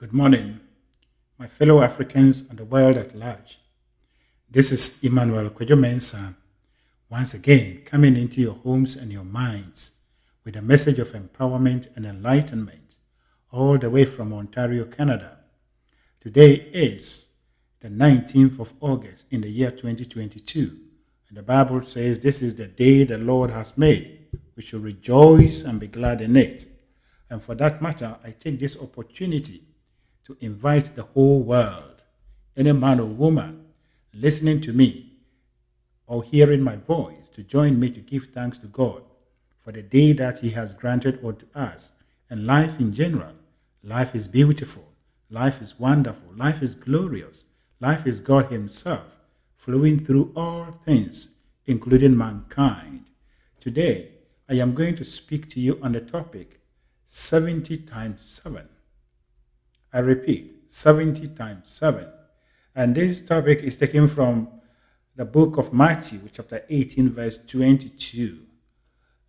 Good morning, my fellow Africans and the world at large. This is Emmanuel Kwejo Mensah, once again coming into your homes and your minds with a message of empowerment and enlightenment, all the way from Ontario, Canada. Today is the 19th of August in the year 2022, and the Bible says this is the day the Lord has made. We should rejoice and be glad in it. And for that matter, I take this opportunity to invite the whole world, any man or woman listening to me or hearing my voice, to join me to give thanks to God for the day that He has granted unto us and life in general. Life is beautiful, life is wonderful, life is glorious, life is God Himself flowing through all things, including mankind. Today, I am going to speak to you on the topic 70 times 7. I repeat, 70 times 7. And this topic is taken from the book of Matthew, chapter 18, verse 22.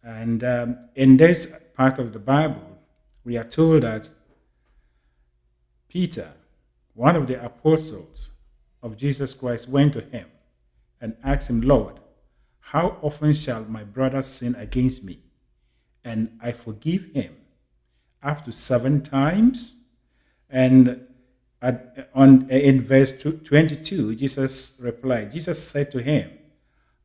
And um, in this part of the Bible, we are told that Peter, one of the apostles of Jesus Christ, went to him and asked him, Lord, how often shall my brother sin against me? And I forgive him up to seven times? And at, on, in verse 22, Jesus replied, Jesus said to him,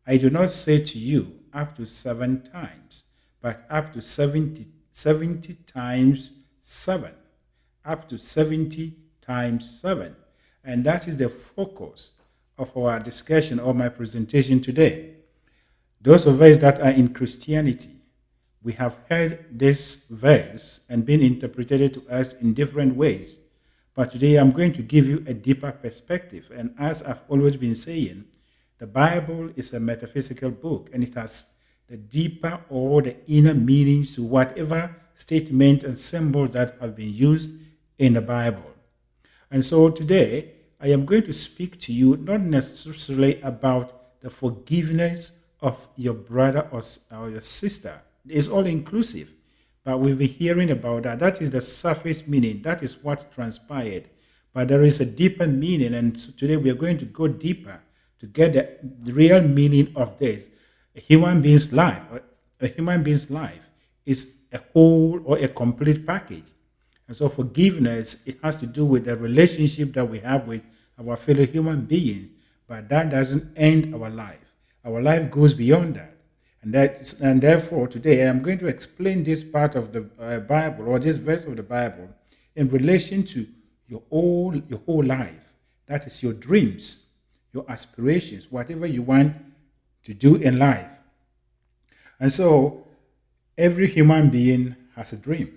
I do not say to you up to seven times, but up to 70, 70 times seven. Up to 70 times seven. And that is the focus of our discussion or my presentation today. Those of us that are in Christianity, we have heard this verse and been interpreted to us in different ways. But today I'm going to give you a deeper perspective. And as I've always been saying, the Bible is a metaphysical book and it has the deeper or the inner meanings to whatever statement and symbol that have been used in the Bible. And so today I am going to speak to you not necessarily about the forgiveness of your brother or, or your sister, it's all inclusive. But we've been hearing about that. That is the surface meaning. That is what transpired. But there is a deeper meaning. And today we are going to go deeper to get the real meaning of this. A human being's life, a human being's life is a whole or a complete package. And so forgiveness, it has to do with the relationship that we have with our fellow human beings. But that doesn't end our life. Our life goes beyond that. And, and therefore, today I'm going to explain this part of the uh, Bible or this verse of the Bible in relation to your whole, your whole life. That is your dreams, your aspirations, whatever you want to do in life. And so, every human being has a dream.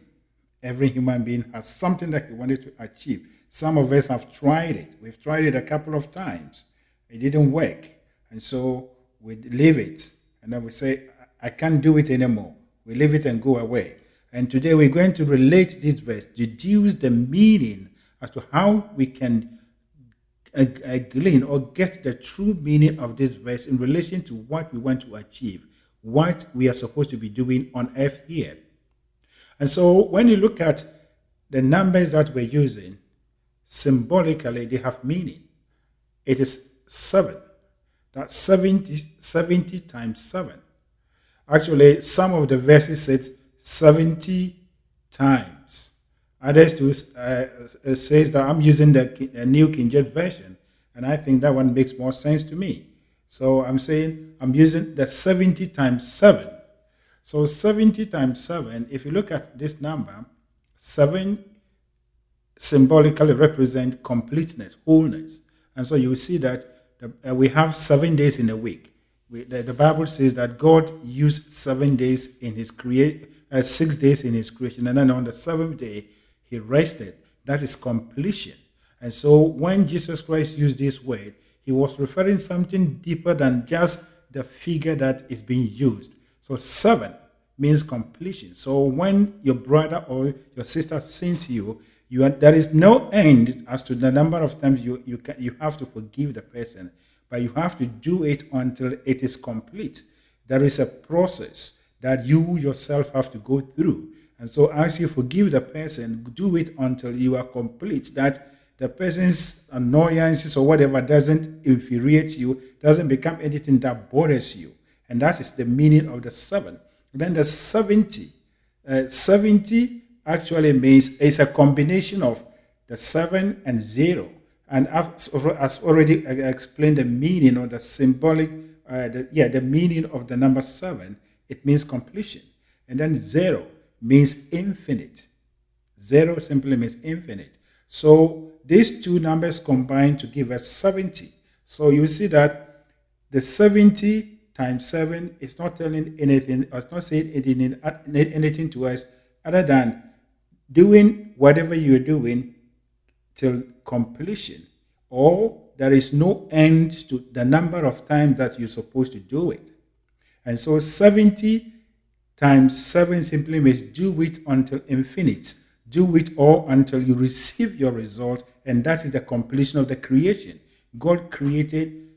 Every human being has something that he wanted to achieve. Some of us have tried it. We've tried it a couple of times. It didn't work. And so we leave it and then we say, I can't do it anymore. We leave it and go away. And today we're going to relate this verse, deduce the meaning as to how we can glean or get the true meaning of this verse in relation to what we want to achieve, what we are supposed to be doing on earth here. And so when you look at the numbers that we're using, symbolically they have meaning. It is seven. That's 70, 70 times 7. Actually, some of the verses said 70 times. Others too uh, says that I'm using the New King James Version, and I think that one makes more sense to me. So I'm saying I'm using the 70 times 7. So 70 times 7, if you look at this number, 7 symbolically represent completeness, wholeness. And so you see that uh, we have seven days in a week. We, the, the, Bible says that God used seven days in His create, uh, six days in His creation, and then on the seventh day He rested. That is completion. And so when Jesus Christ used this word, He was referring something deeper than just the figure that is being used. So seven means completion. So when your brother or your sister sins you, you are, there is no end as to the number of times you, you, can, you have to forgive the person, but you have to do it until it is complete. There is a process that you yourself have to go through. And so, as you forgive the person, do it until you are complete. That the person's annoyances or whatever doesn't infuriate you, doesn't become anything that bothers you. And that is the meaning of the seven. then the 70. Uh, 70 actually means it's a combination of the seven and zero. And I've, as already explained the meaning or the symbolic, uh, the, yeah, the meaning of the number seven, it means completion. And then zero means infinite. Zero simply means infinite. So these two numbers combine to give us 70. So you see that the 70 times 7 is not telling anything, it's not saying anything, anything to us other than doing whatever you're doing till completion, or there is no end to the number of times that you're supposed to do it. And so 70 times 7 simply means do it until infinite. Do it all until you receive your result, and that is the completion of the creation. God created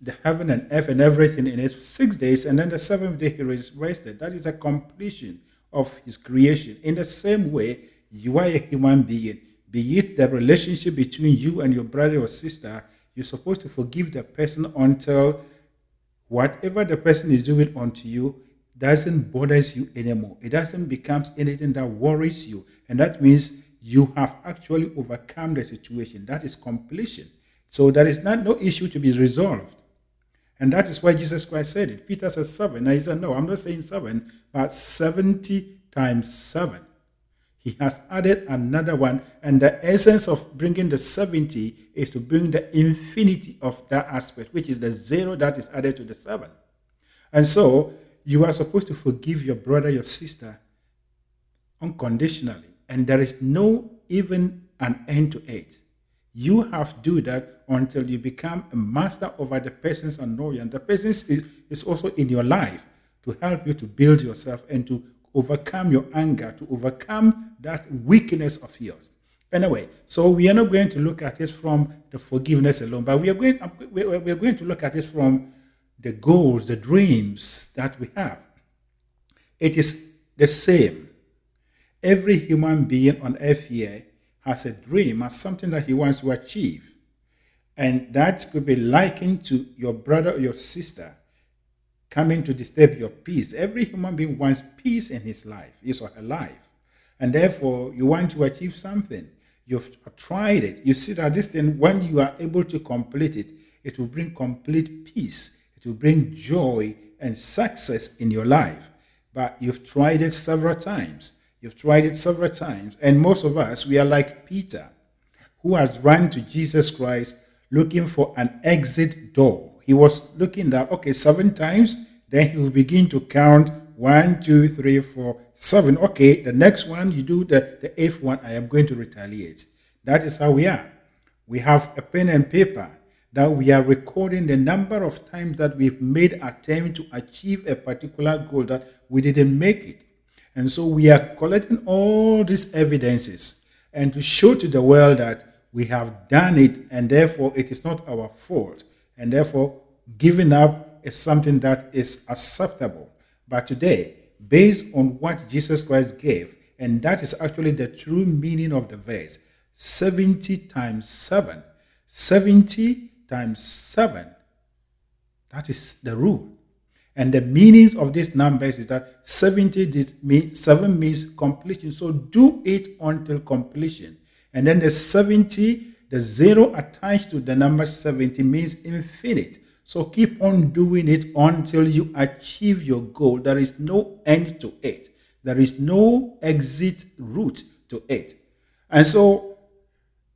the heaven and earth and everything in it six days, and then the seventh day he rested. That is a completion of his creation. In the same way, you are a human being. Be it the relationship between you and your brother or sister, you're supposed to forgive the person until whatever the person is doing unto you doesn't bothers you anymore. It doesn't becomes anything that worries you. And that means you have actually overcome the situation. That is completion. So there is not no issue to be resolved. And that is why Jesus Christ said it. Peter says seven. Now he said, No, I'm not saying seven, but 70 times seven. He has added another one. And the essence of bringing the 70 is to bring the infinity of that aspect, which is the zero that is added to the seven. And so you are supposed to forgive your brother, your sister unconditionally. And there is no even an end to it. You have to do that until you become a master over the person's annoyance. The person is, is also in your life to help you to build yourself and to overcome your anger, to overcome that weakness of yours. Anyway, so we are not going to look at it from the forgiveness alone, but we are going, we are going to look at it from the goals, the dreams that we have. It is the same. Every human being on earth here has a dream, has something that he wants to achieve. And that could be likened to your brother or your sister coming to disturb your peace. Every human being wants peace in his life, his or her life. And therefore, you want to achieve something. You've tried it. You see that this thing, when you are able to complete it, it will bring complete peace. It will bring joy and success in your life. But you've tried it several times. You've tried it several times. And most of us, we are like Peter, who has run to Jesus Christ looking for an exit door. He was looking that, okay, seven times. Then he will begin to count one, two, three, four, seven. Okay, the next one, you do the, the eighth one, I am going to retaliate. That is how we are. We have a pen and paper that we are recording the number of times that we've made attempt to achieve a particular goal that we didn't make it. And so we are collecting all these evidences and to show to the world that we have done it and therefore it is not our fault. And therefore, giving up is something that is acceptable. But today, based on what Jesus Christ gave, and that is actually the true meaning of the verse 70 times 7. 70 times 7. That is the rule. And the meanings of these numbers is that 70 this mean, 7 means completion. So do it until completion. And then the 70, the zero attached to the number 70 means infinite. So keep on doing it until you achieve your goal. There is no end to it. There is no exit route to it. And so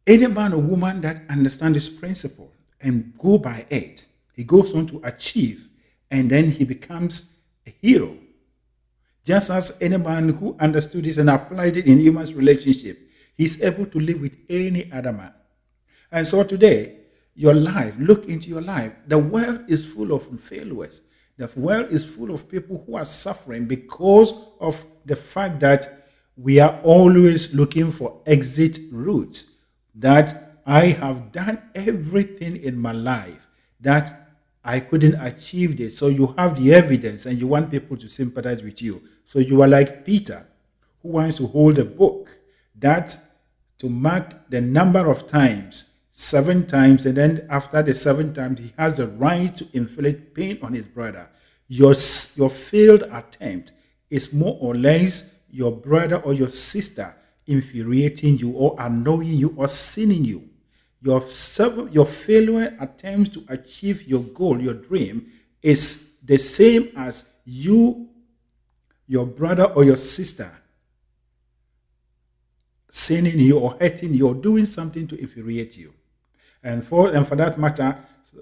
any man or woman that understands this principle and go by it, he goes on to achieve and then he becomes a hero. Just as any man who understood this and applied it in human relationship, he's able to live with any other man. And so today, your life, look into your life. The world is full of failures. The world is full of people who are suffering because of the fact that we are always looking for exit routes. That I have done everything in my life that I couldn't achieve this. So you have the evidence and you want people to sympathize with you. So you are like Peter, who wants to hold a book that to mark the number of times, seven times, and then after the seven times, he has the right to inflict pain on his brother. Your, your failed attempt is more or less your brother or your sister infuriating you or annoying you or sinning you. Your, your failure attempts to achieve your goal, your dream, is the same as you, your brother or your sister, sinning you or hurting you or doing something to infuriate you. And for, and for that matter,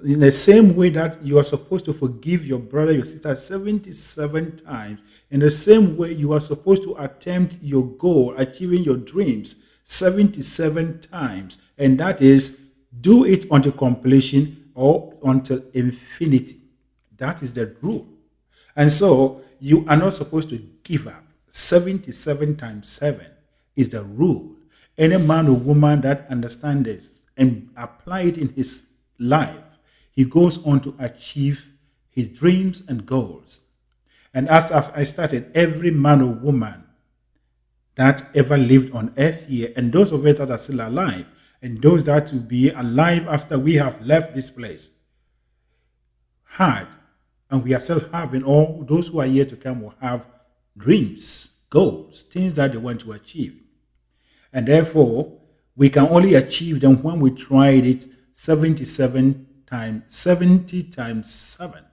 in the same way that you are supposed to forgive your brother, your sister 77 times, in the same way you are supposed to attempt your goal, achieving your dreams 77 times, and that is do it until completion or until infinity. That is the rule. And so you are not supposed to give up. 77 times 7 is the rule. Any man or woman that understands this and apply it in his life, he goes on to achieve his dreams and goals. And as I started, every man or woman that ever lived on earth here, and those of us that are still alive, and those that will be alive after we have left this place, had, and we are still having, all those who are yet to come will have dreams, goals, things that they want to achieve. And therefore, we can only achieve them when we tried it 77 times, 70 times 7.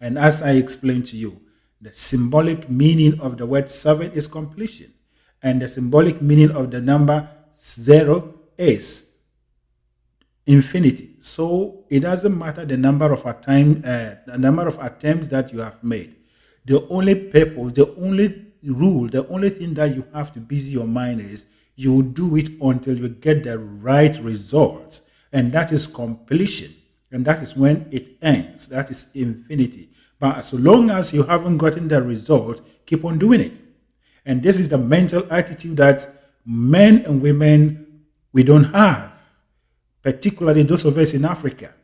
And as I explained to you, the symbolic meaning of the word seven is completion. And the symbolic meaning of the number zero is infinity. So it doesn't matter the number of uh, the number of attempts that you have made. The only purpose, the only rule, the only thing that you have to busy your mind is you do it until you get the right results. And that is completion. And that is when it ends. That is infinity. But as long as you haven't gotten the result, keep on doing it. And this is the mental attitude that men and women we don't have, particularly those of us in Africa.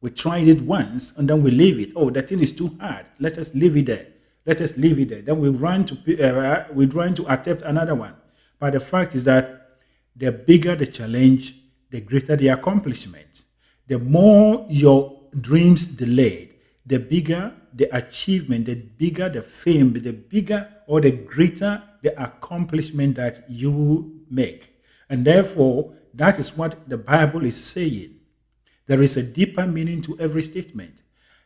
We tried it once and then we leave it. Oh, that thing is too hard. Let us leave it there. Let us leave it there. Then we run to uh, we run to attempt another one. But the fact is that the bigger the challenge, the greater the accomplishment. The more your dreams delayed, the bigger the achievement, the bigger the fame, the bigger or the greater the accomplishment that you make. And therefore, that is what the Bible is saying. There is a deeper meaning to every statement.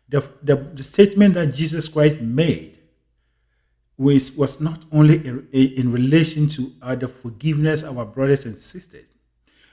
The, the, the statement that Jesus Christ made was, was not only in, relation to uh, the forgiveness of our brothers and sisters,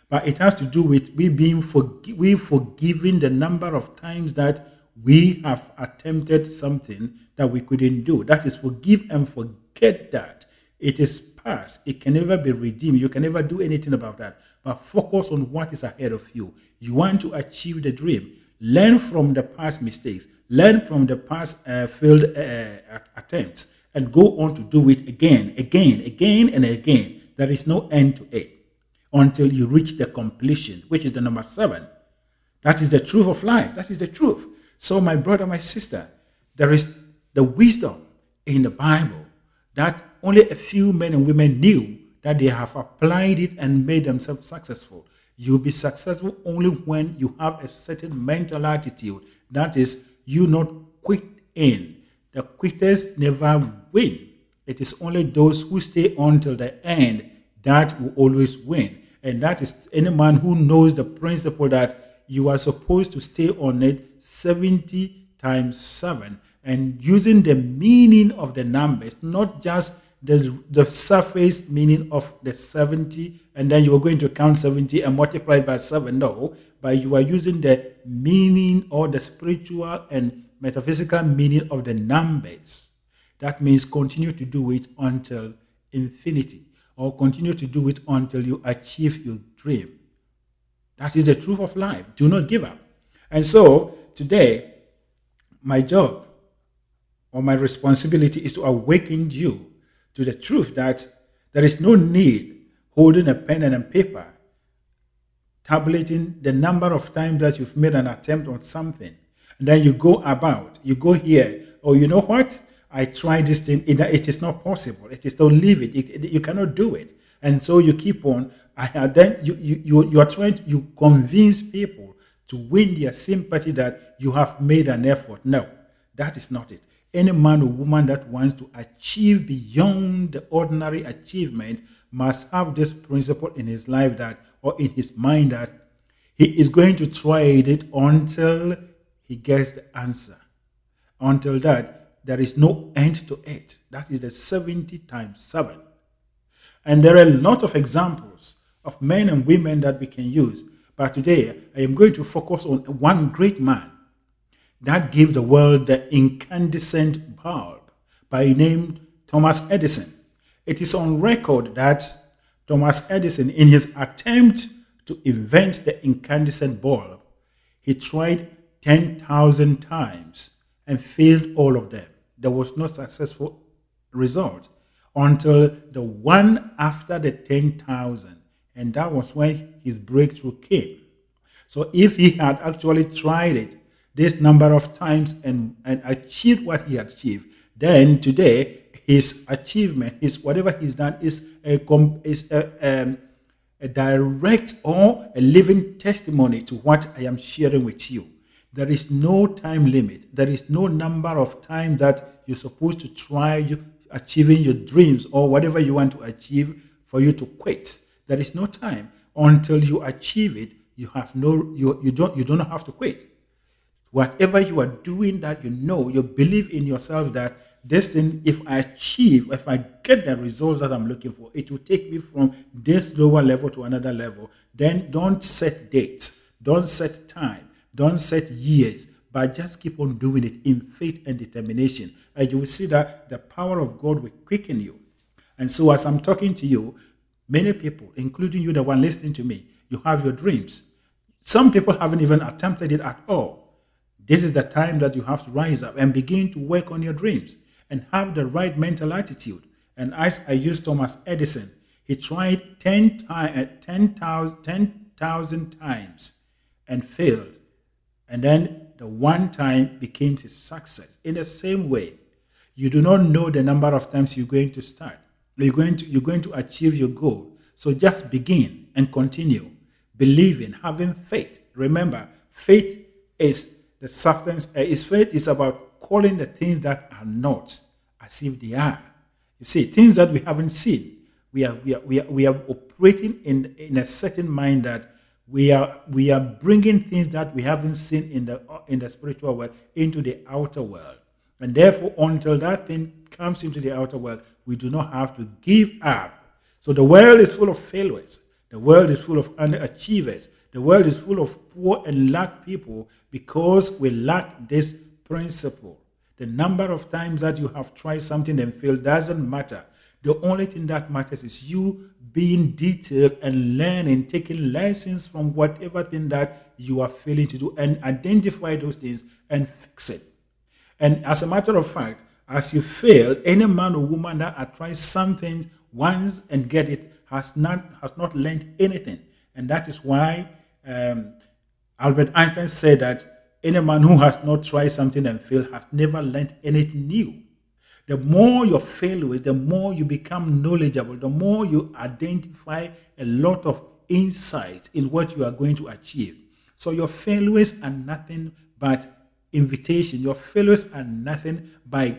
but it has to do with we being forgi- we forgiving the number of times that we have attempted something that we couldn't do. That is forgive and forget that. It is past. It can never be redeemed. You can never do anything about that. But focus on what is ahead of you. You want to achieve the dream. Learn from the past mistakes. Learn from the past uh, failed uh, attempts and go on to do it again, again, again, and again. There is no end to it until you reach the completion, which is the number seven. That is the truth of life. That is the truth. So, my brother, my sister, there is the wisdom in the Bible that only a few men and women knew that they have applied it and made themselves successful. You'll be successful only when you have a certain mental attitude. That is, you not quit in. The quitters never win. It is only those who stay until the end that will always win. And that is any man who knows the principle that you are supposed to stay on it 70 times 7 and using the meaning of the numbers, not just the, the surface meaning of the 70, and then you are going to count 70 and multiply by 7. No, but you are using the meaning or the spiritual and metaphysical meaning of the numbers. That means continue to do it until infinity, or continue to do it until you achieve your dream. That is the truth of life. Do not give up. And so, Today, my job or my responsibility is to awaken you to the truth that there is no need holding a pen and a paper, tabulating the number of times that you've made an attempt on something. And then you go about, you go here, oh, you know what? I tried this thing. It, it is not possible. It is don't leave it. It, it. You cannot do it. And so you keep on. I, then you, you, you, you are trying to, you convince people to win their sympathy that you have made an effort. No, that is not it. Any man or woman that wants to achieve beyond the ordinary achievement must have this principle in his life that, or in his mind that he is going to try it until he gets the answer. Until that, there is no end to it. That is the 70 times 7. And there are a lot of examples of men and women that we can use. But today, I am going to focus on one great man that gave the world the incandescent bulb by name Thomas Edison. It is on record that Thomas Edison, in his attempt to invent the incandescent bulb, he tried 10,000 times and failed all of them. There was no successful result until the one after the 10,000. And that was when his breakthrough came. So if he had actually tried it this number of times and, and achieved what he achieved, then today his achievement, his whatever he's done is a, is a, um, a direct or a living testimony to what I am sharing with you. There is no time limit. There is no number of times that you're supposed to try achieving your dreams or whatever you want to achieve for you to quit. There is no time until you achieve it. You have no you, you don't you don't have to quit. Whatever you are doing that you know, you believe in yourself that this thing, if I achieve, if I get the results that I'm looking for, it will take me from this lower level to another level. Then don't set dates, don't set time, don't set years, but just keep on doing it in faith and determination. And you will see that the power of God will quicken you. And so, as I'm talking to you, many people, including you, the one listening to me, you have your dreams. Some people haven't even attempted it at all. This is the time that you have to rise up and begin to work on your dreams and have the right mental attitude. And as I use Thomas Edison, he tried 10,000 10, uh, 10, times and failed. And then the one time became his success. In the same way, you do not know the number of times you're going to start. You're going to, you're going to achieve your goal. So just begin and continue. Believing, having faith. Remember, faith is the substance uh, is faith is about calling the things that are not as if they are. You see, things that we haven't seen. We are, we are, we are, we are operating in, in a certain mind that we are, we are bringing things that we haven't seen in the, in the spiritual world into the outer world. And therefore, until that thing comes into the outer world, we do not have to give up. So the world is full of failures. The world is full of underachievers. The world is full of poor and lack people because we lack this principle. The number of times that you have tried something and failed doesn't matter. The only thing that matters is you being detailed and learning, taking lessons from whatever thing that you are failing to do and identify those things and fix it. And as a matter of fact, as you fail, any man or woman that has tried something once and get it has not has not learned anything. And that is why um, Albert Einstein said that any man who has not tried something and failed has never learned anything new. The more you fail with, the more you become knowledgeable, the more you identify a lot of insights in what you are going to achieve. So your failures are nothing but invitation. Your failures are nothing but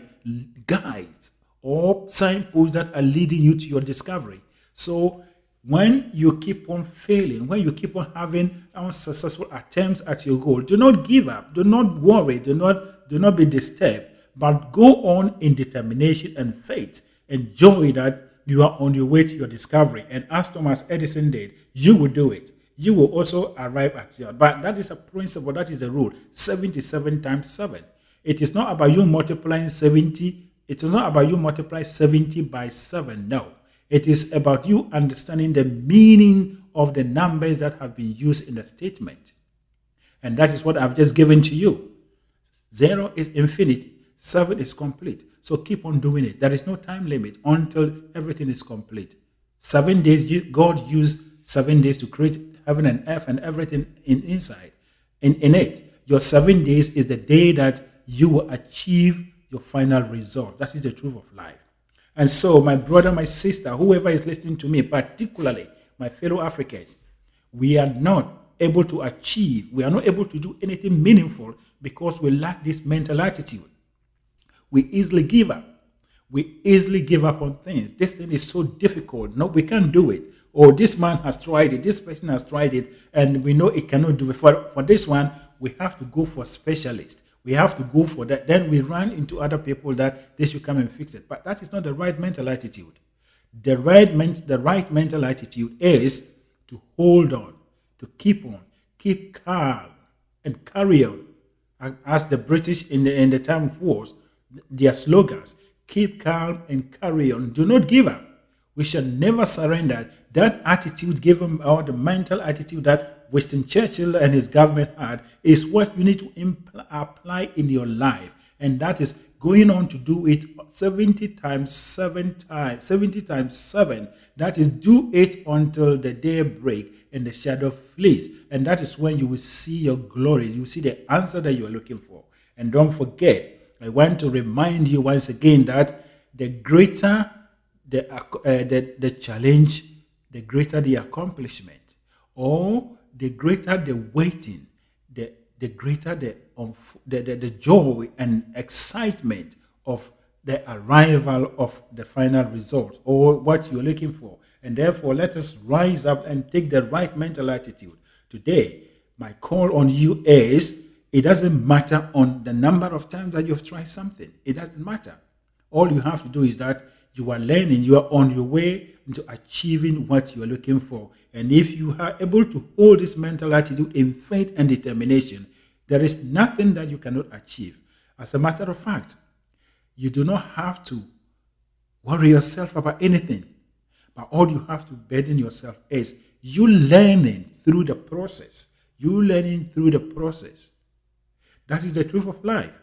guides or signposts that are leading you to your discovery. So when you keep on failing, when you keep on having unsuccessful attempts at your goal, do not give up. Do not worry. Do not, do not be disturbed. But go on in determination and faith. Enjoy that you are on your way to your discovery. And as Thomas Edison did, you will do it. You will also arrive at your. But that is a principle, that is a rule 77 times 7. It is not about you multiplying 70. It is not about you multiply 70 by 7. No. It is about you understanding the meaning of the numbers that have been used in the statement. And that is what I've just given to you. Zero is seven is complete. So keep on doing it. There is no time limit until everything is complete. Seven days, God used seven days to create heaven and earth and everything in inside, in, in it. Your seven days is the day that you will achieve your final result. That is the truth of life. And so, my brother, my sister, whoever is listening to me, particularly my fellow Africans, we are not able to achieve, we are not able to do anything meaningful because we lack this mental attitude. We easily give up. We easily give up on things. This thing is so difficult. No, we can't do it. Or oh, this man has tried it, this person has tried it, and we know it cannot do it. For, for this one, we have to go for specialist. We have to go for that. Then we run into other people that they should come and fix it. But that is not the right mental attitude. The right, men- the right mental attitude is to hold on, to keep on, keep calm, and carry on. As the British in the, in the time of wars, their slogans keep calm and carry on. Do not give up. We shall never surrender. That attitude given, or the mental attitude that Winston Churchill and his government had, is what you need to impl- apply in your life. And that is going on to do it 70 times 7 times, 70 times 7. That is, do it until the day break and the shadow flees. And that is when you will see your glory. You will see the answer that you are looking for. And don't forget, I want to remind you once again that the greater the, uh, the, the challenge, the greater the accomplishment, or the greater the waiting, the, the greater the, um, the, the, the joy and excitement of the arrival of the final result or what you're looking for. And therefore, let us rise up and take the right mental attitude. Today, my call on you is it doesn't matter on the number of times that you've tried something. It doesn't matter. All you have to do is that you are learning, you are on your way into achieving what you are looking for. And if you are able to hold this mental attitude in faith and determination, there is nothing that you cannot achieve. As a matter of fact, you do not have to worry yourself about anything. But all you have to burden yourself is you learning through the process. You learning through the process. That is the truth of life.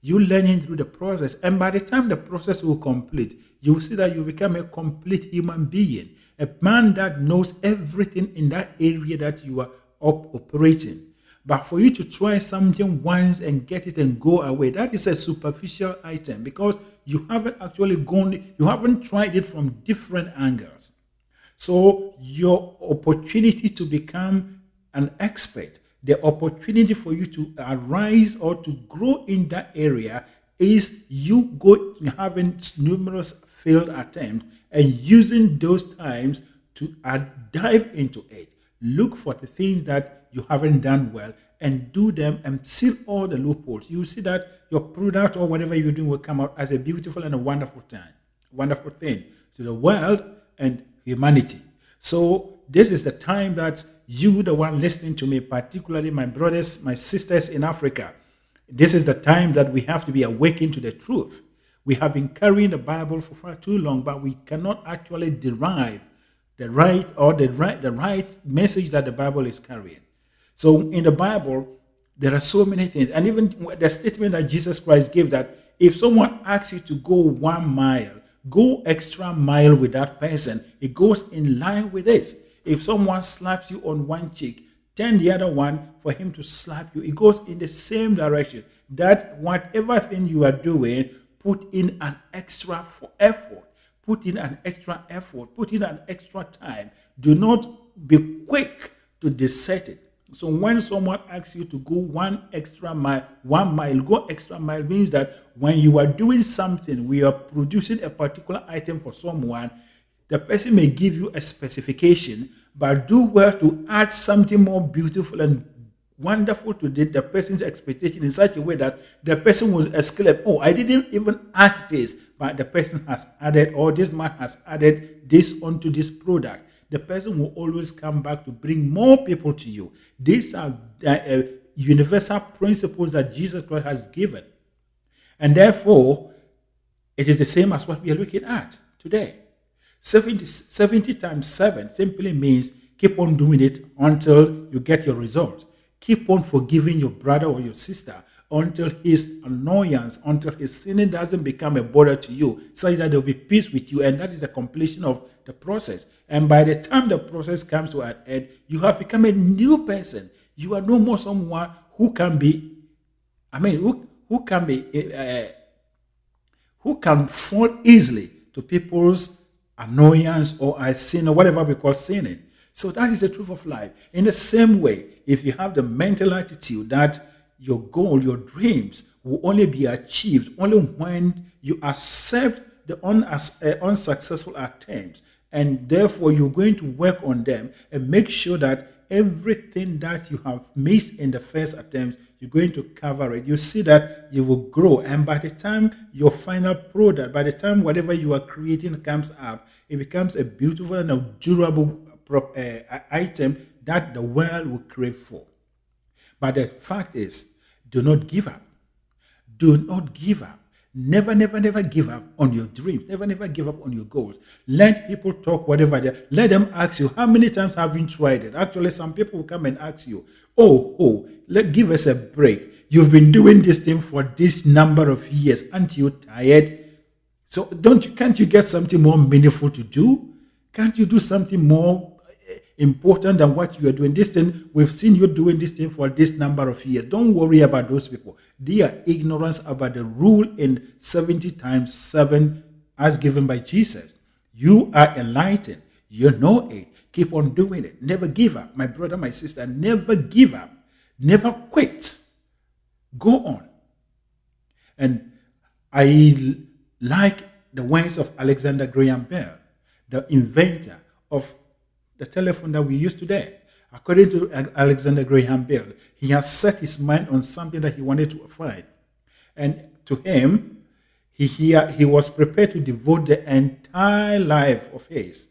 You learning through the process, and by the time the process will complete, you will see that you become a complete human being, a man that knows everything in that area that you are up operating. But for you to try something once and get it and go away, that is a superficial item because you haven't actually gone, you haven't tried it from different angles. So your opportunity to become an expert the opportunity for you to arise or to grow in that area is you go having numerous failed attempts and using those times to dive into it. Look for the things that you haven't done well and do them and seal all the loopholes. You see that your product or whatever you're doing will come out as a beautiful and a wonderful time, wonderful thing to the world and humanity. So this is the time that you, the one listening to me, particularly my brothers, my sisters in Africa, this is the time that we have to be awakened to the truth. We have been carrying the Bible for far too long, but we cannot actually derive the right or the right the right message that the Bible is carrying. So in the Bible, there are so many things, and even the statement that Jesus Christ gave that if someone asks you to go one mile, go extra mile with that person. It goes in line with this. If someone slaps you on one cheek, turn the other one for him to slap you. It goes in the same direction. That whatever thing you are doing, put in an extra effort. Put in an extra effort. Put in an extra time. Do not be quick to desert it. So when someone asks you to go one extra mile, one mile, go extra mile means that when you are doing something, we are producing a particular item for someone, the person may give you a specification, but do well to add something more beautiful and wonderful to the, the person's expectation in such a way that the person will exclaim, Oh, I didn't even ask this, but the person has added, or this man has added this onto this product. The person will always come back to bring more people to you. These are uh, universal principles that Jesus Christ has given. And therefore, it is the same as what we are looking at today. 70, 70 times 7 simply means keep on doing it until you get your results. Keep on forgiving your brother or your sister until his annoyance, until his sinning doesn't become a bother to you, such that there will be peace with you. And that is the completion of the process. And by the time the process comes to an end, you have become a new person. You are no more someone who can be, I mean, who, who can be uh, who can fall easily to people's annoyance or I sin or whatever we call sinning. So that is the truth of life. In the same way, if you have the mental attitude that your goal, your dreams will only be achieved only when you accept the uh, unsuccessful attempts and therefore you're going to work on them and make sure that everything that you have missed in the first attempt you're going to cover it you see that you will grow and by the time your final product by the time whatever you are creating comes up it becomes a beautiful and a durable uh, item that the world will crave for but the fact is do not give up do not give up Never, never, never give up on your dreams. Never, never give up on your goals. Let people talk whatever they let them ask you, how many times have you tried it? Actually, some people will come and ask you, oh, oh, let give us a break. You've been doing this thing for this number of years. Aren't you tired? So don't you can't you get something more meaningful to do? Can't you do something more eh, important than what you are doing. This thing, we've seen you doing this thing for this number of years. Don't worry about those people. They are ignorance about the rule in 70 times 7 as given by Jesus. You are enlightened. You know it. Keep on doing it. Never give up. My brother, my sister, never give up. Never quit. Go on. And I like the words of Alexander Graham Bell, the inventor of the telephone that we use today. According to Alexander Graham Bell, he has set his mind on something that he wanted to find. And to him, he, he, he was prepared to devote the entire life of his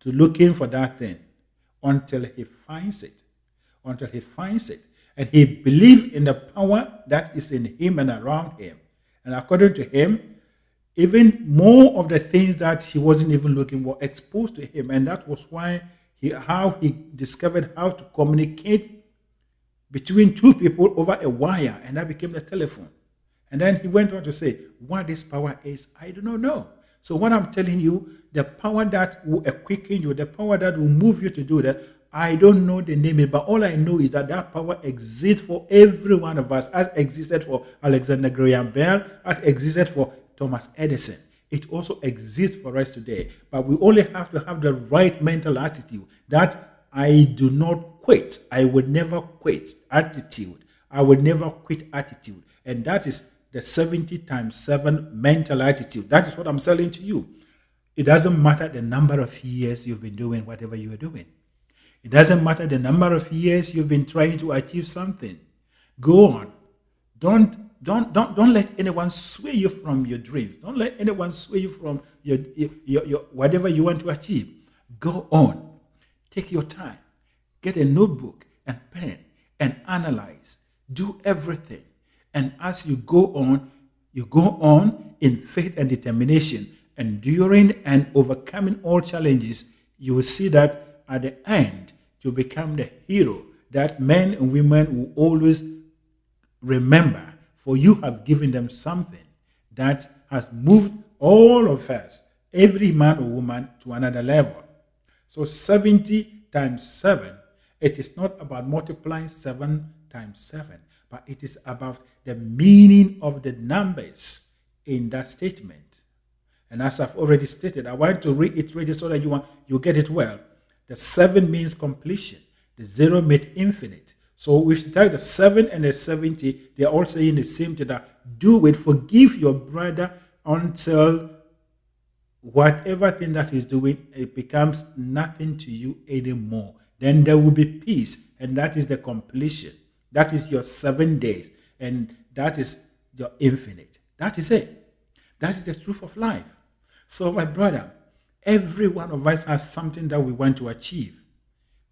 to looking for that thing until he finds it. Until he finds it. And he believed in the power that is in him and around him. And according to him, even more of the things that he wasn't even looking were exposed to him. And that was why he, how he discovered how to communicate between two people over a wire, and that became the telephone. And then he went on to say, What this power is, I do not know. So, what I'm telling you, the power that will quicken you, the power that will move you to do that, I don't know the name, but all I know is that that power exists for every one of us, as existed for Alexander Graham Bell, as existed for Thomas Edison. It also exists for us today, but we only have to have the right mental attitude that I do not quit. I will never quit attitude. I will never quit attitude. And that is the 70 times 7 mental attitude. That is what I'm selling to you. It doesn't matter the number of years you've been doing whatever you are doing. It doesn't matter the number of years you've been trying to achieve something. Go on. Don't don't, don't, don't let anyone sway you from your dreams. Don't let anyone sway you from your, your, your, whatever you want to achieve. Go on. Take your time. Get a notebook and pen and analyze. Do everything. And as you go on, you go on in faith and determination, enduring and overcoming all challenges. You will see that at the end, you become the hero that men and women will always remember for you have given them something that has moved all of us, every man or woman, to another level. So 70 times 7, it is not about multiplying 7 times 7, but it is about the meaning of the numbers in that statement. And as I've already stated, I want to reiterate it so that you, want, you get it well. The 7 means completion, the 0 means infinite, so if you take the 7 and the 70, they're all saying the same thing that do it, forgive your brother until whatever thing that he's doing, it becomes nothing to you anymore. Then there will be peace, and that is the completion. That is your seven days, and that is your infinite. That is it. That is the truth of life. So, my brother, every one of us has something that we want to achieve,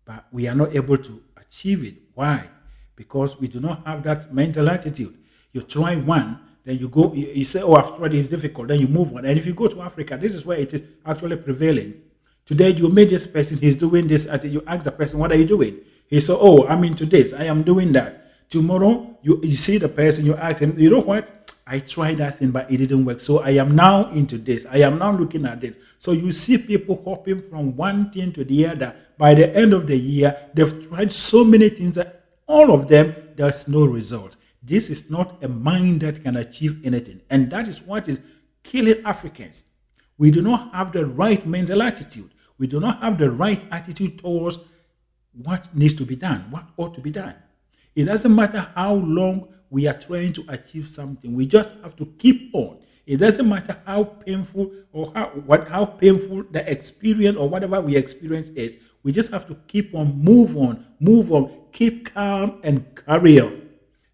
but we are not able to achieve it. Why? Because we do not have that mental attitude. You try one, then you go, you, say, oh, I've tried it's difficult, then you move on. And if you go to Africa, this is where it is actually prevailing. Today, you meet this person, he's doing this, and you ask the person, what are you doing? He said, oh, I'm into this, I am doing that. Tomorrow, you, you see the person, you ask him, you know what? I tried that thing, but it didn't work. So I am now into this. I am now looking at this. So you see people hopping from one thing to the other. By the end of the year, they've tried so many things that all of them, there's no result. This is not a mind that can achieve anything. And that is what is killing Africans. We do not have the right mental attitude. We do not have the right attitude towards what needs to be done, what ought to be done. It doesn't matter how long we are trying to achieve something. We just have to keep on. It doesn't matter how painful or how what how painful the experience or whatever we experience is. We just have to keep on, move on, move on, keep calm and carry on.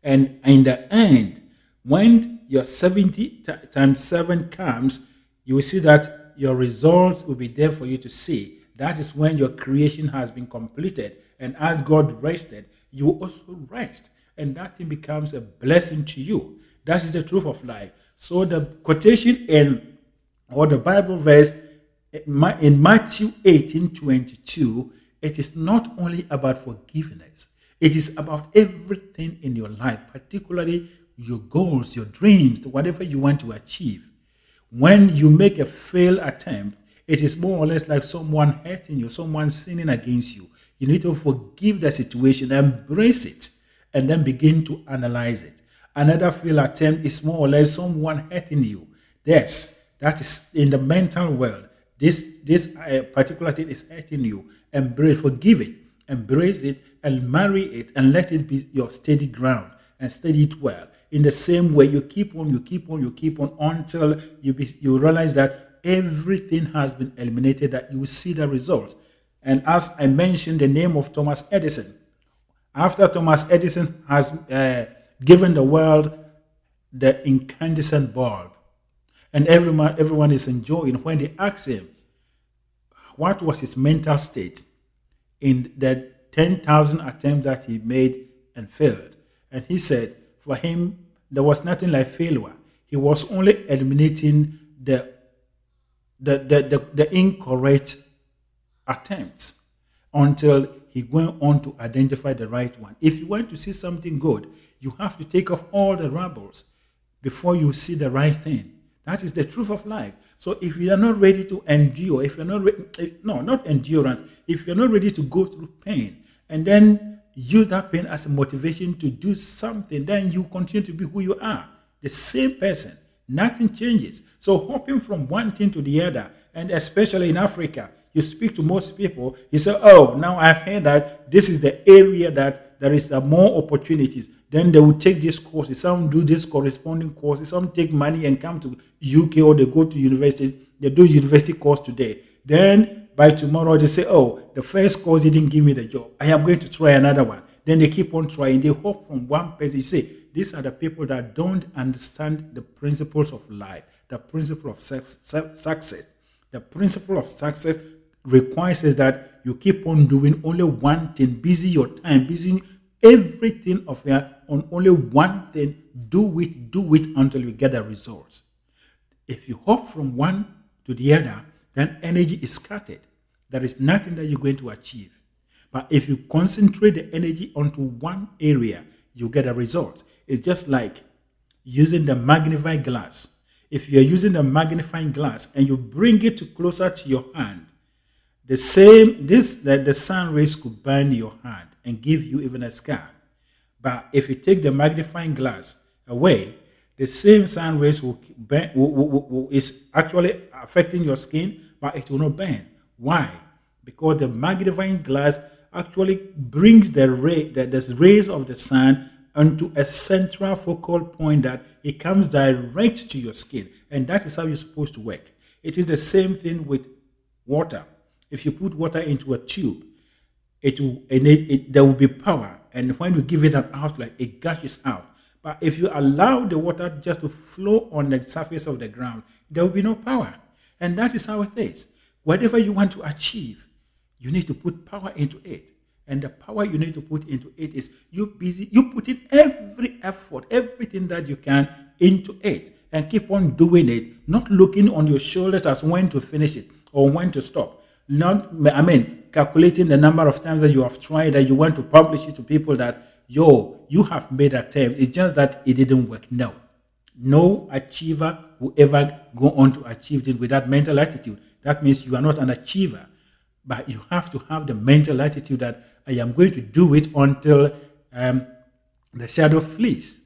And in the end, when your 70 t- times 7 comes, you will see that your results will be there for you to see. That is when your creation has been completed. And as God rested, you also rest. And that thing becomes a blessing to you. That is the truth of life. So the quotation in or the Bible verse in Matthew 18 22, it is not only about forgiveness, it is about everything in your life, particularly your goals, your dreams, whatever you want to achieve. When you make a failed attempt, it is more or less like someone hurting you, someone sinning against you. You need to forgive the situation, embrace it, and then begin to analyze it. Another failed attempt is more or less someone hurting you. Yes, that is in the mental world. This this uh, particular thing is hurting you. Embrace, forgive it, embrace it, and marry it, and let it be your steady ground and steady it well. In the same way, you keep on, you keep on, you keep on until you be, you realize that everything has been eliminated. That you will see the results. And as I mentioned, the name of Thomas Edison. After Thomas Edison has uh, given the world the incandescent bulb. And everyone, everyone is enjoying when they ask him, what was his mental state in the 10,000 attempts that he made and failed? And he said, for him, there was nothing like failure. He was only eliminating the, the, the, the, the incorrect attempts until he went on to identify the right one. If you want to see something good, you have to take off all the rubbles before you see the right thing. That is the truth of life. So if you are not ready to endure, if you're not ready, eh, no, not endurance, if you're not ready to go through pain and then use that pain as a motivation to do something, then you continue to be who you are, the same person. Nothing changes. So hopping from one thing to the other, and especially in Africa, you speak to most people, you say, Oh, now I've heard that this is the area that there is uh, more opportunities. Then they will take these courses. Some do this corresponding courses. Some take money and come to UK or they go to universities. They do university course today. Then by tomorrow they say, oh, the first course didn't give me the job. I am going to try another one. Then they keep on trying. They hope from one person. You see, these are the people that don't understand the principles of life, the principle of success. The principle of success requires that you keep on doing only one thing, busy your time, busy everything of your on only one thing, do it, do it until you get the results. If you hop from one to the other, then energy is scattered. There is nothing that you're going to achieve. But if you concentrate the energy onto one area, you get a result. It's just like using the magnifying glass. If you're using a magnifying glass and you bring it closer to your hand, the same this that the sun rays could burn your hand and give you even a scar. But if you take the magnifying glass away, the same sun rays will, burn, will, will, will, is actually affecting your skin, but it will not burn. Why? Because the magnifying glass actually brings the ray, the, the rays of the sun onto a central focal point that it comes direct to your skin, and that is how you're supposed to work. It is the same thing with water. If you put water into a tube, it will it, it, there will be power and when you give it an outlet, it gushes out. But if you allow the water just to flow on the surface of the ground, there will be no power. And that is how it is. Whatever you want to achieve, you need to put power into it. And the power you need to put into it is you busy, you put in every effort, everything that you can into it, and keep on doing it, not looking on your shoulders as when to finish it or when to stop. Not, I mean, calculating the number of times that you have tried that you want to publish it to people that yo you have made a attempt it's just that it didn't work. No. No achiever will ever go on to achieve it with that mental attitude. That means you are not an achiever but you have to have the mental attitude that i am going to do it until um, the shadow flees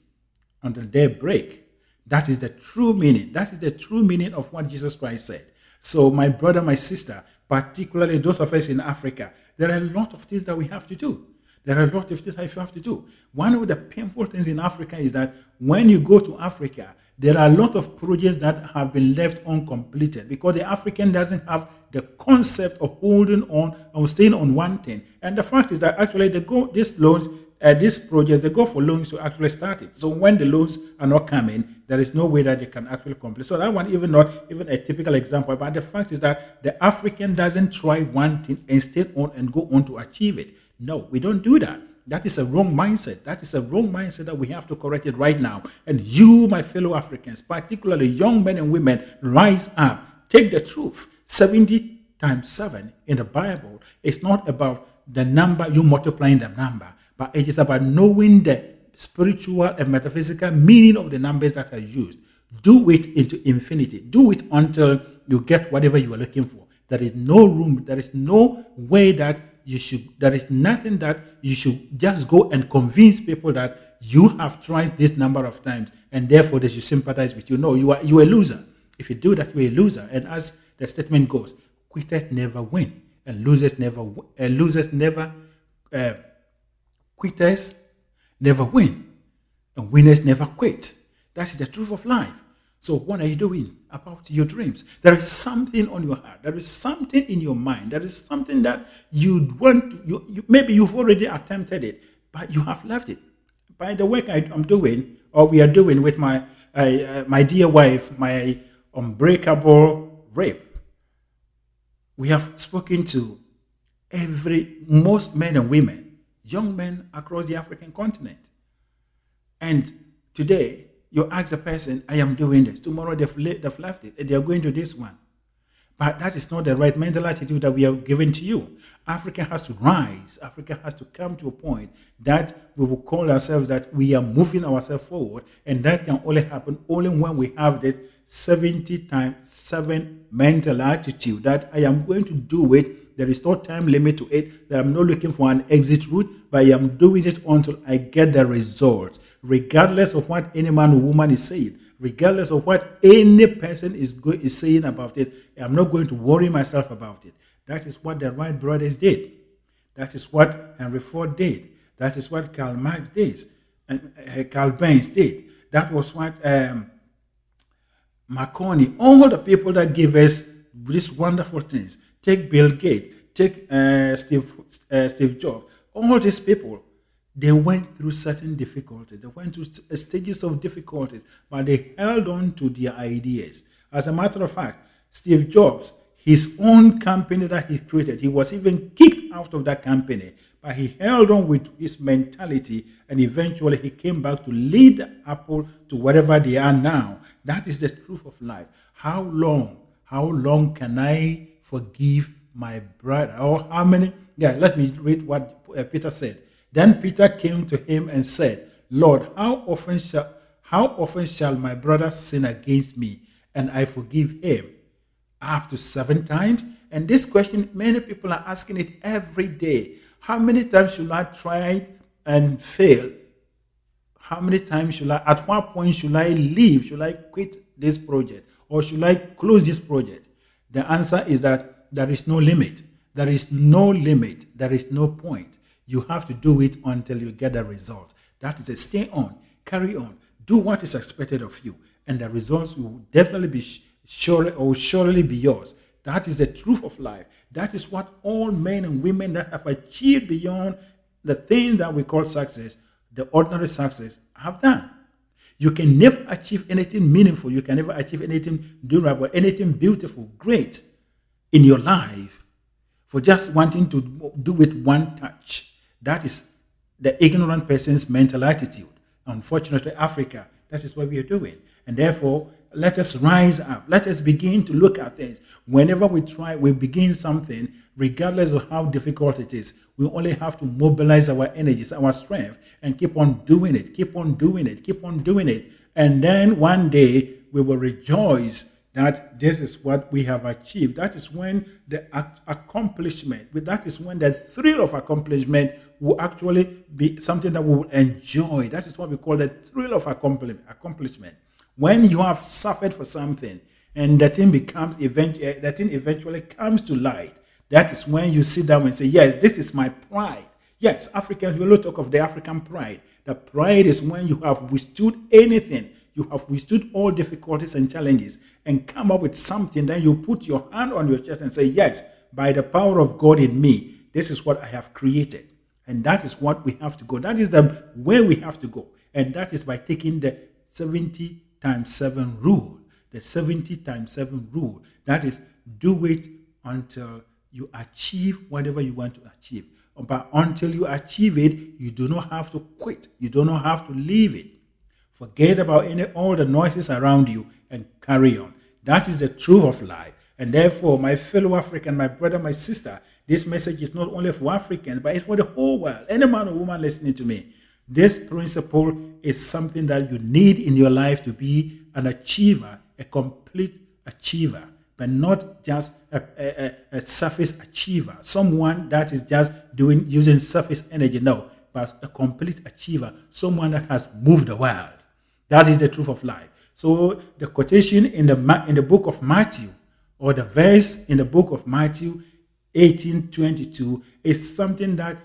until day break. That is the true meaning. That is the true meaning of what Jesus Christ said. So, my brother, my sister, particularly those of us in Africa, there are a lot of things that we have to do. There are a lot of things that you have to do. One of the painful things in Africa is that when you go to Africa, there are a lot of projects that have been left uncompleted because the African doesn't have the concept of holding on or staying on one thing. And the fact is that actually they go these loans, uh, these projects, they go for loans to actually start it. So when the loans are not coming, there is no way that they can actually complete. So that one even not even a typical example. But the fact is that the African doesn't try one thing and stay on and go on to achieve it. No, we don't do that. That is a wrong mindset. That is a wrong mindset that we have to correct it right now. And you, my fellow Africans, particularly young men and women, rise up. Take the truth. 70 times 7 in the Bible is not about the number, you multiplying the number, but it is about knowing the spiritual and metaphysical meaning of the numbers that are used. Do it into infinity. Do it until you get whatever you are looking for. There is no room, there is no way that you should, there is nothing that you should just go and convince people that you have tried this number of times and therefore they should sympathize with you. No, you are, you are a loser. If you do that, you're a loser. And as the statement goes, quitters never win and losers never, uh, losers never, uh, quitters never win and winners never quit. That's the truth of life. So, what are you doing about your dreams? There is something on your heart. There is something in your mind. There is something that you want. To, you, you, maybe you've already attempted it, but you have left it. By the work I, am doing, or we are doing with my uh, my dear wife, my unbreakable rape, we have spoken to every most men and women, young men across the African continent, and today you ask the person, I am doing this. Tomorrow they've, they've left it. And they are going to this one. But that is not the right mental attitude that we have given to you. Africa has to rise. Africa has to come to a point that we will call ourselves that we are moving ourselves forward. And that can only happen only when we have this 70 times 7 mental attitude that I am going to do it. There is no time limit to it. That I'm not looking for an exit route, but I am doing it until I get the results regardless of what any man or woman is saying, regardless of what any person is, go- is saying about it, I'm not going to worry myself about it. That is what the Wright brothers did. That is what Henry Ford did. That is what Karl Marx did. And uh, Carl Benz did. That was what um, Marconi, all the people that give us these wonderful things. Take Bill Gates, take uh, Steve, uh, Steve Jobs. All these people, they went through certain difficulties. They went through stages of difficulties, but they held on to their ideas. As a matter of fact, Steve Jobs, his own company that he created, he was even kicked out of that company, but he held on with his mentality and eventually he came back to lead Apple to wherever they are now. That is the truth of life. How long, how long can I forgive my brother? Or how many? Yeah, let me read what uh, Peter said. Then Peter came to him and said, Lord, how often shall how often shall my brother sin against me and I forgive him? Up to seven times? And this question, many people are asking it every day. How many times should I try and fail? How many times should I, at what point should I leave? Should I quit this project? Or should I close this project? The answer is that there is no limit. There is no limit. There is no point. You have to do it until you get a result. That is a stay on, carry on, do what is expected of you, and the results will definitely be sure or surely be yours. That is the truth of life. That is what all men and women that have achieved beyond the thing that we call success, the ordinary success, have done. You can never achieve anything meaningful. You can never achieve anything durable, anything beautiful, great in your life for just wanting to do it one touch. That is the ignorant person's mental attitude. Unfortunately, Africa, that is what we are doing. And therefore, let us rise up. Let us begin to look at things. Whenever we try, we begin something, regardless of how difficult it is, we only have to mobilize our energies, our strength, and keep on doing it, keep on doing it, keep on doing it. And then one day we will rejoice that this is what we have achieved. That is when the accomplishment, that is when the thrill of accomplishment will actually be something that we will enjoy. That is what we call the thrill of accomplishment. When you have suffered for something and the thing becomes event, eh, the thing eventually comes to light, that is when you sit down and say, Yes, this is my pride. Yes, Africans, we will talk of the African pride. The pride is when you have withstood anything you have withstood all difficulties and challenges and come up with something, then you put your hand on your chest and say, Yes, by the power of God in me, this is what I have created. And that is what we have to go. That is the way we have to go. And that is by taking the 70 times 7 rule. The 70 times 7 rule. That is, do it until you achieve whatever you want to achieve. But until you achieve it, you do not have to quit. You do not have to leave it. Forget about any all the noises around you and carry on. That is the truth of life. And therefore, my fellow African, my brother, my sister, this message is not only for Africans, but it's for the whole world. Any man or woman listening to me, this principle is something that you need in your life to be an achiever, a complete achiever, but not just a, a, a surface achiever, someone that is just doing using surface energy. No, but a complete achiever, someone that has moved the world. That is the truth of life. So the quotation in the in the book of Matthew, or the verse in the book of Matthew 18, 22, is something that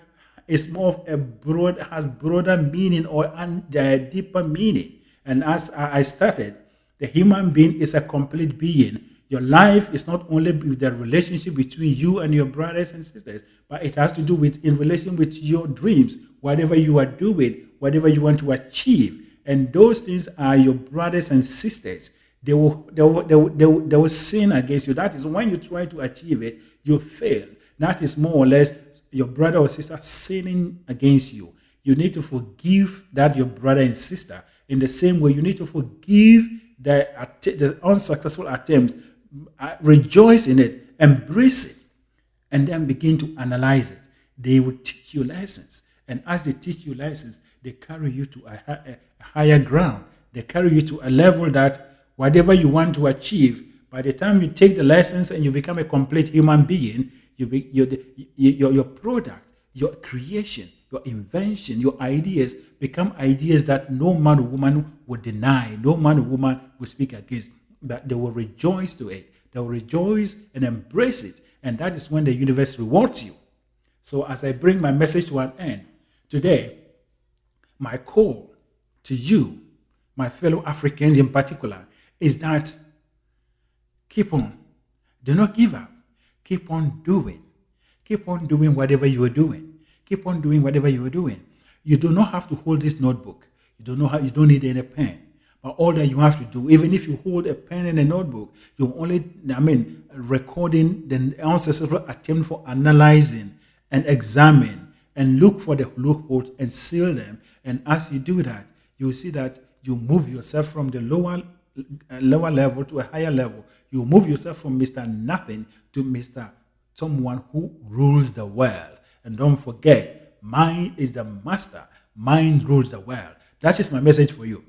is more of a broad, has broader meaning or a deeper meaning. And as I started, the human being is a complete being. Your life is not only with the relationship between you and your brothers and sisters, but it has to do with in relation with your dreams, whatever you are doing, whatever you want to achieve and those things are your brothers and sisters. They will, they will, they will, they will, they will sin against you. That is when you try to achieve it, you fail. That is more or less your brother or sister sinning against you. You need to forgive that your brother and sister. In the same way, you need to forgive the, the unsuccessful attempts. Uh, rejoice in it, embrace it, and then begin to analyze it. They will teach you lessons. And as they teach you lessons, they carry you to a, a, higher ground. They carry you to a level that whatever you want to achieve, by the time you take the lessons and you become a complete human being, you be, your, your, your product, your creation, your invention, your ideas become ideas that no man or woman would deny, no man or woman will speak against, but they will rejoice to it. They will rejoice and embrace it. And that is when the universe rewards you. So, as I bring my message to an end, today, my call to you, my fellow Africans in particular, is that keep on. Do not give up. Keep on doing. Keep on doing whatever you are doing. Keep on doing whatever you are doing. You do not have to hold this notebook. You don't know how you don't need any pen. But all that you have to do, even if you hold a pen and a notebook, you only, I mean, recording the unsuccessful attempt for analyzing and examine and look for the loopholes and seal them. And as you do that, you see that you move yourself from the lower uh, lower level to a higher level. You move yourself from Mr. Nothing to Mr. Someone who rules the world. And don't forget, mind is the master. Mind rules the world. That is my message for you.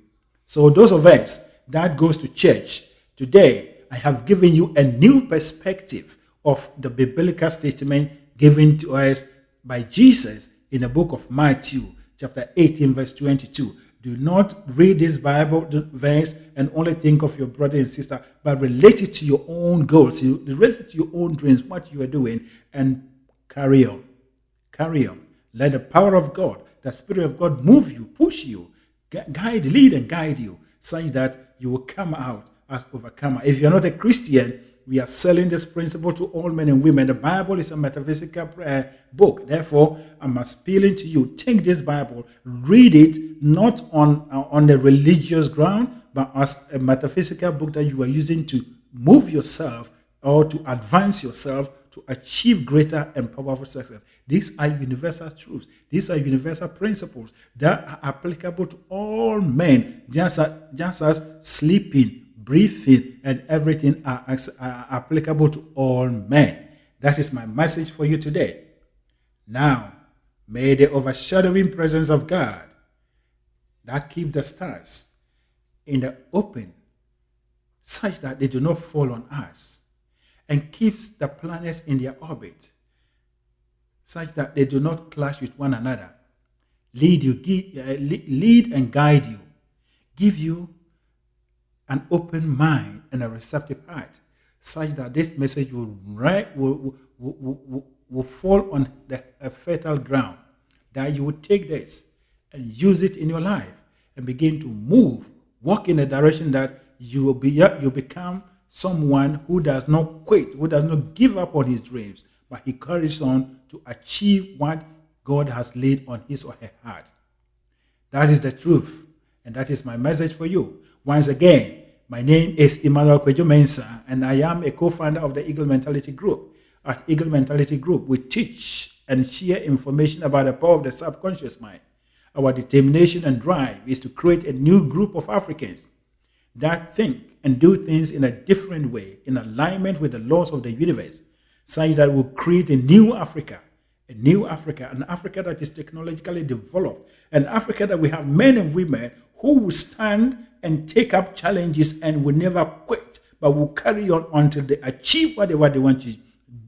So those of us that goes to church today, I have given you a new perspective of the biblical statement given to us by Jesus in the book of Matthew, chapter 18, verse 22. Do not read this Bible verse and only think of your brother and sister, but relate it to your own goals. Relate it to your own dreams, what you are doing, and carry on. Carry on. Let the power of God, the Spirit of God, move you, push you, guide, lead, and guide you, such that you will come out as overcomer. If you're not a Christian, we are selling this principle to all men and women. The Bible is a metaphysical uh, book. Therefore, I'm appealing to you. Take this Bible, read it not on uh, on the religious ground, but as a metaphysical book that you are using to move yourself or to advance yourself to achieve greater and powerful success. These are universal truths. These are universal principles that are applicable to all men, just as, just as sleeping breathing, and everything are, are applicable to all men. That is my message for you today. Now, may the overshadowing presence of God that keep the stars in the open such that they do not fall on us, and keeps the planets in their orbit, such that they do not clash with one another. Lead you, uh, lead and guide you, give you an open mind and a receptive heart, such that this message will, will, will, will, will fall on the fertile ground. That you will take this and use it in your life and begin to move, walk in a direction that you will be you become someone who does not quit, who does not give up on his dreams, but he carries on to achieve what God has laid on his or her heart. That is the truth, and that is my message for you. Once again, my name is Emmanuel Kwejo Mensah, and I am a co-founder of the Eagle Mentality Group. At Eagle Mentality Group, we teach and share information about the power of the subconscious mind. Our determination and drive is to create a new group of Africans that think and do things in a different way, in alignment with the laws of the universe, such that will create a new Africa, a new Africa, an Africa that is technologically developed, an Africa that we have men and women who will stand and take up challenges and will never quit, but will carry on until they achieve whatever they want to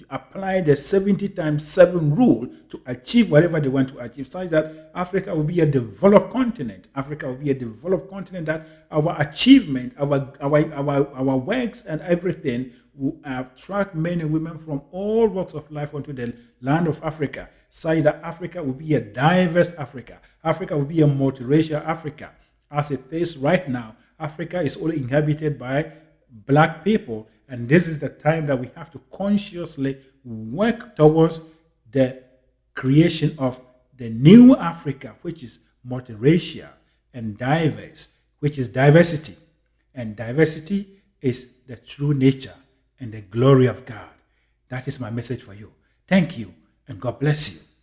apply the 70 times 7 rule to achieve whatever they want to achieve, such that Africa will be a developed continent. Africa will be a developed continent that our achievement, our, our, our, our works, and everything will attract men and women from all walks of life onto the land of Africa, such that Africa will be a diverse Africa. Africa will be a multiracial Africa. As it is right now, Africa is only inhabited by black people and this is the time that we have to consciously work towards the creation of the new Africa, which is multiracial and diverse, which is diversity. And diversity is the true nature and the glory of God. That is my message for you. Thank you, and God bless you.